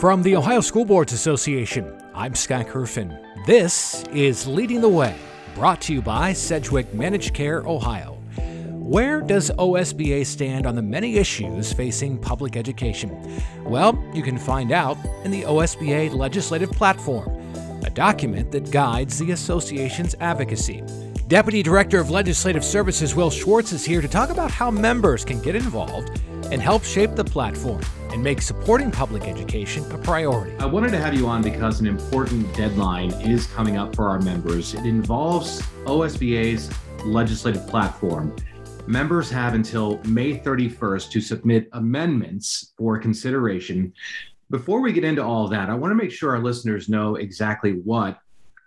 From the Ohio School Boards Association, I'm Scott Gerfen. This is Leading the Way, brought to you by Sedgwick Managed Care Ohio. Where does OSBA stand on the many issues facing public education? Well, you can find out in the OSBA Legislative Platform, a document that guides the association's advocacy. Deputy Director of Legislative Services Will Schwartz is here to talk about how members can get involved and help shape the platform and make supporting public education a priority. I wanted to have you on because an important deadline is coming up for our members. It involves OSBA's legislative platform. Members have until May 31st to submit amendments for consideration. Before we get into all that, I want to make sure our listeners know exactly what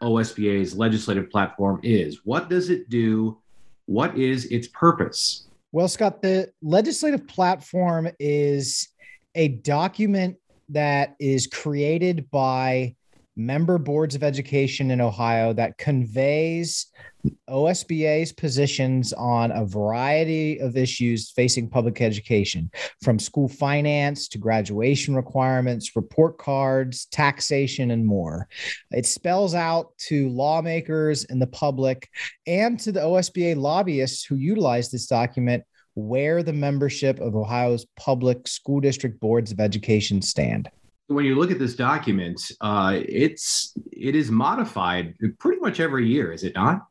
OSBA's legislative platform is. What does it do? What is its purpose? Well, Scott, the legislative platform is a document that is created by member boards of education in Ohio that conveys OSBA's positions on a variety of issues facing public education, from school finance to graduation requirements, report cards, taxation, and more. It spells out to lawmakers and the public and to the OSBA lobbyists who utilize this document where the membership of Ohio's public school district boards of education stand when you look at this document, uh, it's it is modified pretty much every year, is it not?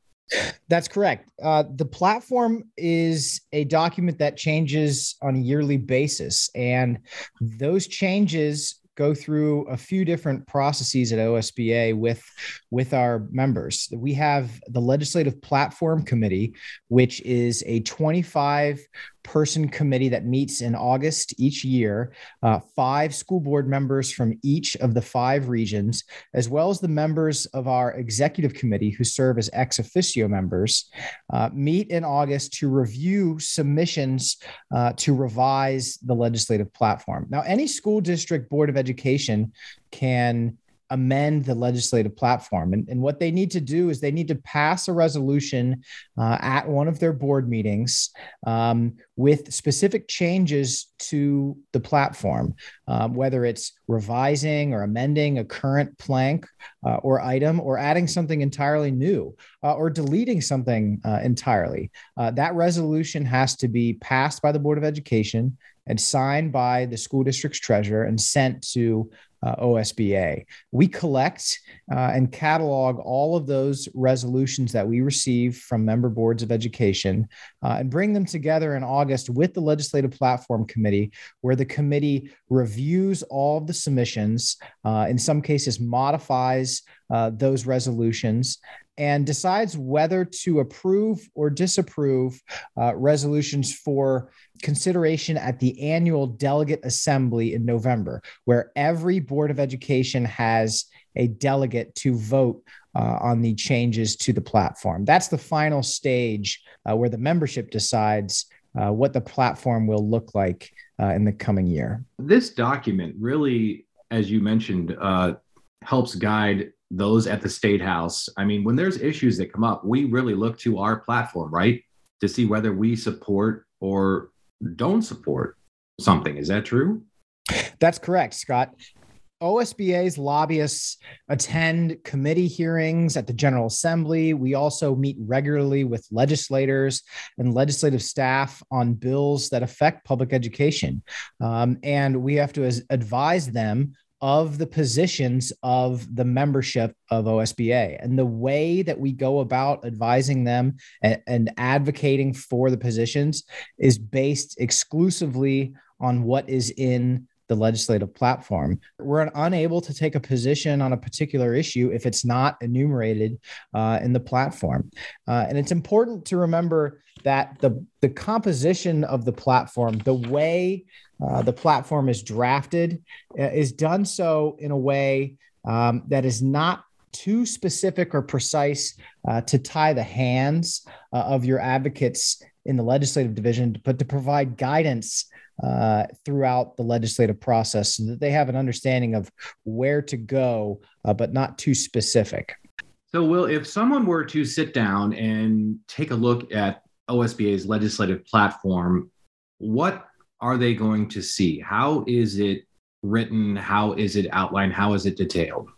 That's correct. Uh, the platform is a document that changes on a yearly basis, and those changes go through a few different processes at OSBA with with our members. We have the Legislative Platform Committee, which is a 25 person committee that meets in August each year, uh, five school board members from each of the five regions, as well as the members of our executive committee who serve as ex officio members, uh, meet in August to review submissions uh, to revise the legislative platform. Now, any school district board of education can amend the legislative platform. And, and what they need to do is they need to pass a resolution uh, at one of their board meetings um, with specific changes to the platform, um, whether it's revising or amending a current plank uh, or item or adding something entirely new uh, or deleting something uh, entirely. Uh, that resolution has to be passed by the Board of Education and signed by the school district's treasurer and sent to uh, OSBA. We collect uh, and catalog all of those resolutions that we receive from member boards of education uh, and bring them together in August with the Legislative Platform Committee, where the committee reviews all of the submissions, uh, in some cases, modifies uh, those resolutions and decides whether to approve or disapprove uh, resolutions for consideration at the annual delegate assembly in November, where every Board of Education has a delegate to vote uh, on the changes to the platform. That's the final stage uh, where the membership decides uh, what the platform will look like uh, in the coming year. This document really, as you mentioned, uh, helps guide those at the state house. I mean, when there's issues that come up, we really look to our platform, right? To see whether we support or don't support something. Is that true? That's correct, Scott. OSBA's lobbyists attend committee hearings at the General Assembly. We also meet regularly with legislators and legislative staff on bills that affect public education. Um, and we have to advise them of the positions of the membership of OSBA and the way that we go about advising them and, and, advocating for the positions is based exclusively on what is in the legislative platform. We're unable to take a position on a particular issue if it's not enumerated uh, in the platform. Uh, and it's important to remember that the, the composition of the platform, the way uh, the platform is drafted, uh, is done so in a way um, that is not too specific or precise uh, to tie the hands uh, of your advocates in the legislative division, but to provide guidance uh, throughout the legislative process so that they have an understanding of where to go, uh, but not too specific. So, Will, if someone were to sit down and take a look at OSBA's legislative platform, what are they going to see? How is it written? How is it outlined? How is it detailed?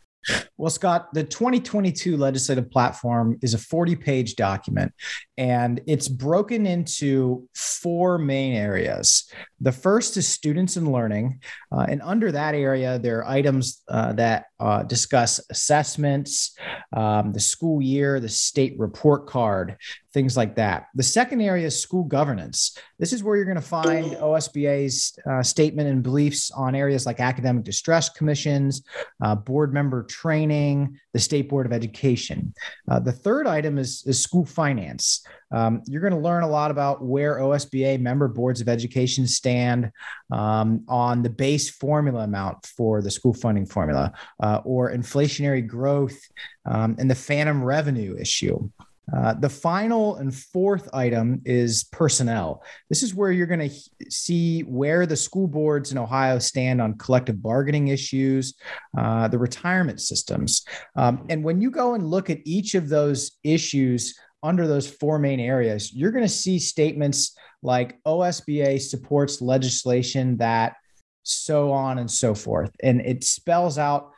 Well, Scott, the 2022 legislative platform is a 40 page document and it's broken into four main areas. The first is students and learning. Uh, and under that area, there are items uh, that uh, discuss assessments, um, the school year, the state report card, things like that. The second area is school governance. This is where you're going to find OSBA's uh, statement and beliefs on areas like academic distress commissions, uh, board member training, the State Board of Education. Uh, the third item is, is school finance. Um, you're going to learn a lot about where OSBA member boards of education stand um, on the base formula amount for the school funding formula uh, or inflationary growth um, and the phantom revenue issue. Uh, the final and fourth item is personnel. This is where you're going to see where the school boards in Ohio stand on collective bargaining issues, uh, the retirement systems. Um, and when you go and look at each of those issues under those four main areas, you're going to see statements like OSBA supports legislation that so on and so forth. And it spells out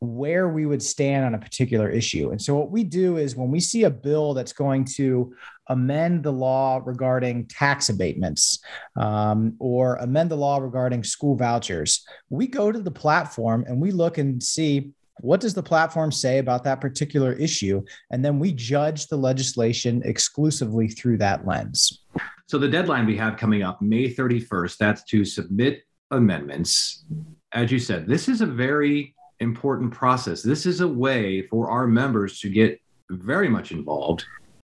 where we would stand on a particular issue. And so, what we do is when we see a bill that's going to amend the law regarding tax abatements um, or amend the law regarding school vouchers, we go to the platform and we look and see what does the platform say about that particular issue and then we judge the legislation exclusively through that lens so the deadline we have coming up may 31st that's to submit amendments as you said this is a very important process. This is a way for our members to get very much involved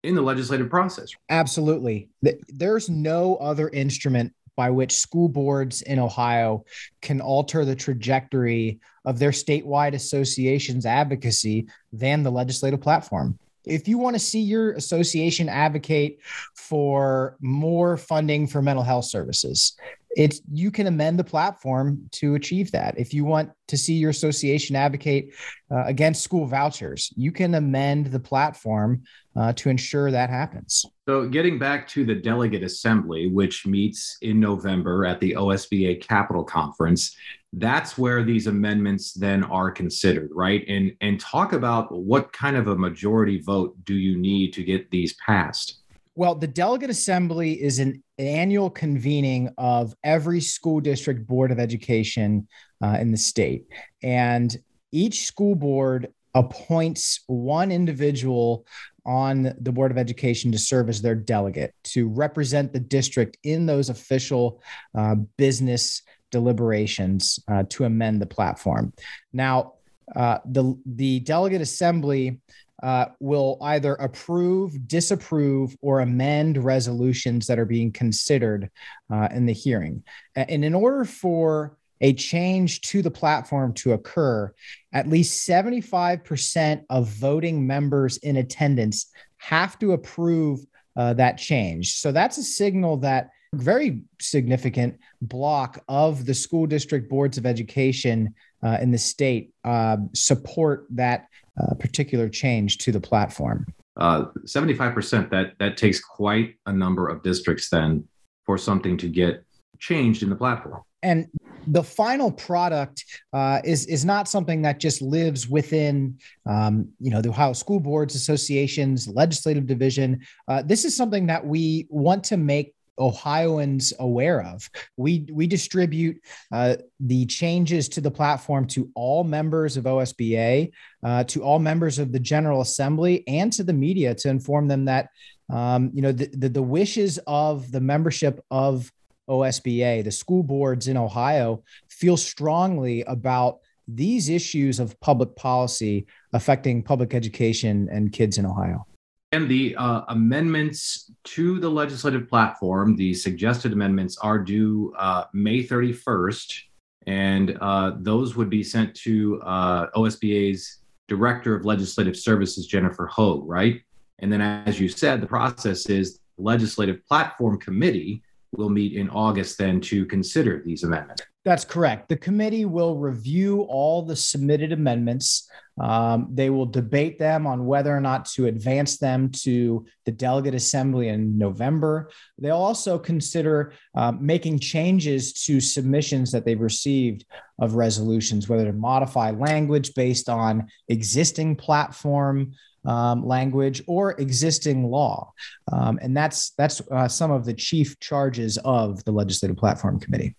in the legislative process. Absolutely. There's no other instrument by which school boards in Ohio can alter the trajectory of their statewide association's advocacy than the legislative platform. If you want to see your association advocate for more funding for mental health services, it's you can amend the platform to achieve that. If you want to see your association advocate uh, against school vouchers, you can amend the platform uh, to ensure that happens. So, getting back to the delegate assembly, which meets in November at the OSBA Capital Conference, that's where these amendments then are considered, right? And and talk about what kind of a majority vote do you need to get these passed? Well, the delegate assembly is an annual convening of every school district board of education uh, in the state. And each school board appoints one individual on the board of education to serve as their delegate to represent the district in those official uh, business deliberations uh, to amend the platform. Now, uh, the the delegate assembly uh, will either approve, disapprove, or amend resolutions that are being considered uh, in the hearing. And in order for a change to the platform to occur, at least 75% of voting members in attendance have to approve uh, that change. So that's a signal that very significant block of the school district boards of education uh, in the state uh, support that uh, particular change to the platform. Uh, 75% that that takes quite a number of districts then for something to get changed in the platform. And the final product uh, is is not something that just lives within um, you know the Ohio School Boards Association's legislative division. Uh, this is something that we want to make Ohioans aware of. We we distribute uh, the changes to the platform to all members of OSBA, uh, to all members of the General Assembly, and to the media to inform them that um, you know the, the, the wishes of the membership of OSBA, the school boards in Ohio, feel strongly about these issues of public policy affecting public education and kids in Ohio. And the uh, amendments to the legislative platform, the suggested amendments are due uh, May 31st, and uh, those would be sent to uh, OSBA's Director of Legislative Services, Jennifer Hogue, right? And then, as you said, the process is Legislative Platform Committee will meet in August then to consider these amendments. That's correct. The committee will review all the submitted amendments. Um, they will debate them on whether or not to advance them to the delegate assembly in November. They'll also consider um, making changes to submissions that they've received of resolutions, whether to modify language based on existing platform um, language or existing law, um, and that's that's uh, some of the chief charges of the Legislative Platform Committee.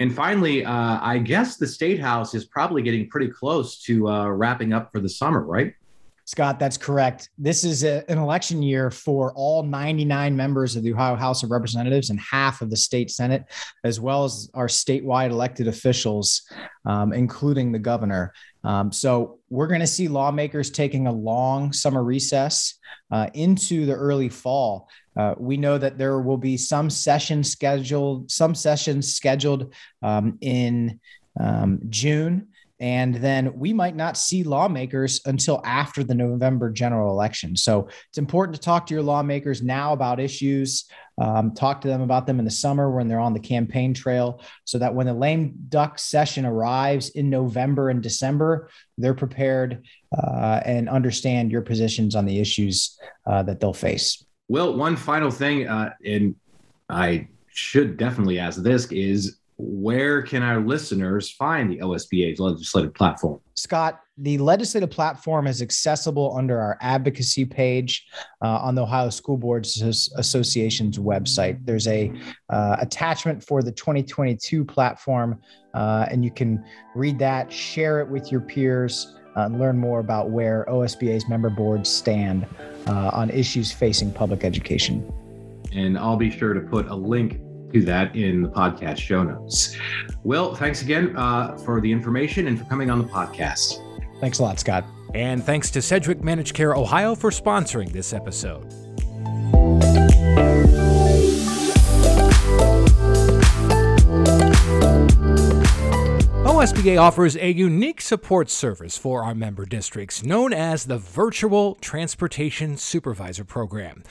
And finally, uh, I guess the State House is probably getting pretty close to uh, wrapping up for the summer, right? Scott, that's correct. This is a, an election year for all 99 members of the Ohio House of Representatives and half of the state Senate, as well as our statewide elected officials, um, including the governor. Um, so we're going to see lawmakers taking a long summer recess uh, into the early fall. Uh, we know that there will be some sessions scheduled, some sessions scheduled um, in um, June and then we might not see lawmakers until after the November general election. So it's important to talk to your lawmakers now about issues, um, talk to them about them in the summer when they're on the campaign trail, so that when the lame duck session arrives in November and December, they're prepared uh, and understand your positions on the issues uh, that they'll face. Well, one final thing, uh, and I should definitely ask this is where can our listeners find the OSBA's legislative platform? Scott, the legislative platform is accessible under our advocacy page uh, on the Ohio School Boards Association's website. There's a uh, attachment for the 2022 platform, uh, and you can read that, share it with your peers, uh, and learn more about where OSBA's member boards stand uh, on issues facing public education. And I'll be sure to put a link to that in the podcast show notes. Well, thanks again uh, for the information and for coming on the podcast. Thanks a lot, Scott. And thanks to Sedgwick Managed Care Ohio for sponsoring this episode. OSBA offers a unique support service for our member districts known as the Virtual Transportation Supervisor Program.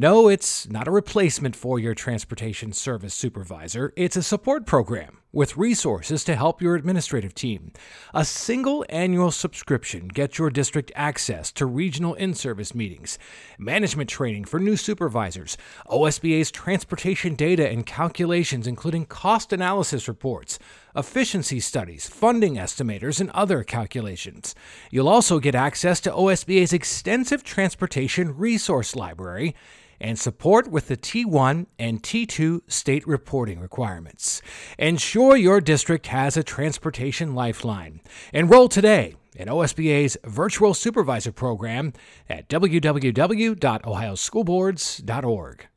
No, it's not a replacement for your transportation service supervisor. It's a support program with resources to help your administrative team. A single annual subscription gets your district access to regional in service meetings, management training for new supervisors, OSBA's transportation data and calculations, including cost analysis reports, efficiency studies, funding estimators, and other calculations. You'll also get access to OSBA's extensive transportation resource library and support with the T1 and T2 state reporting requirements. Ensure your district has a transportation lifeline. Enroll today in OSBA's virtual supervisor program at www.ohioschoolboards.org.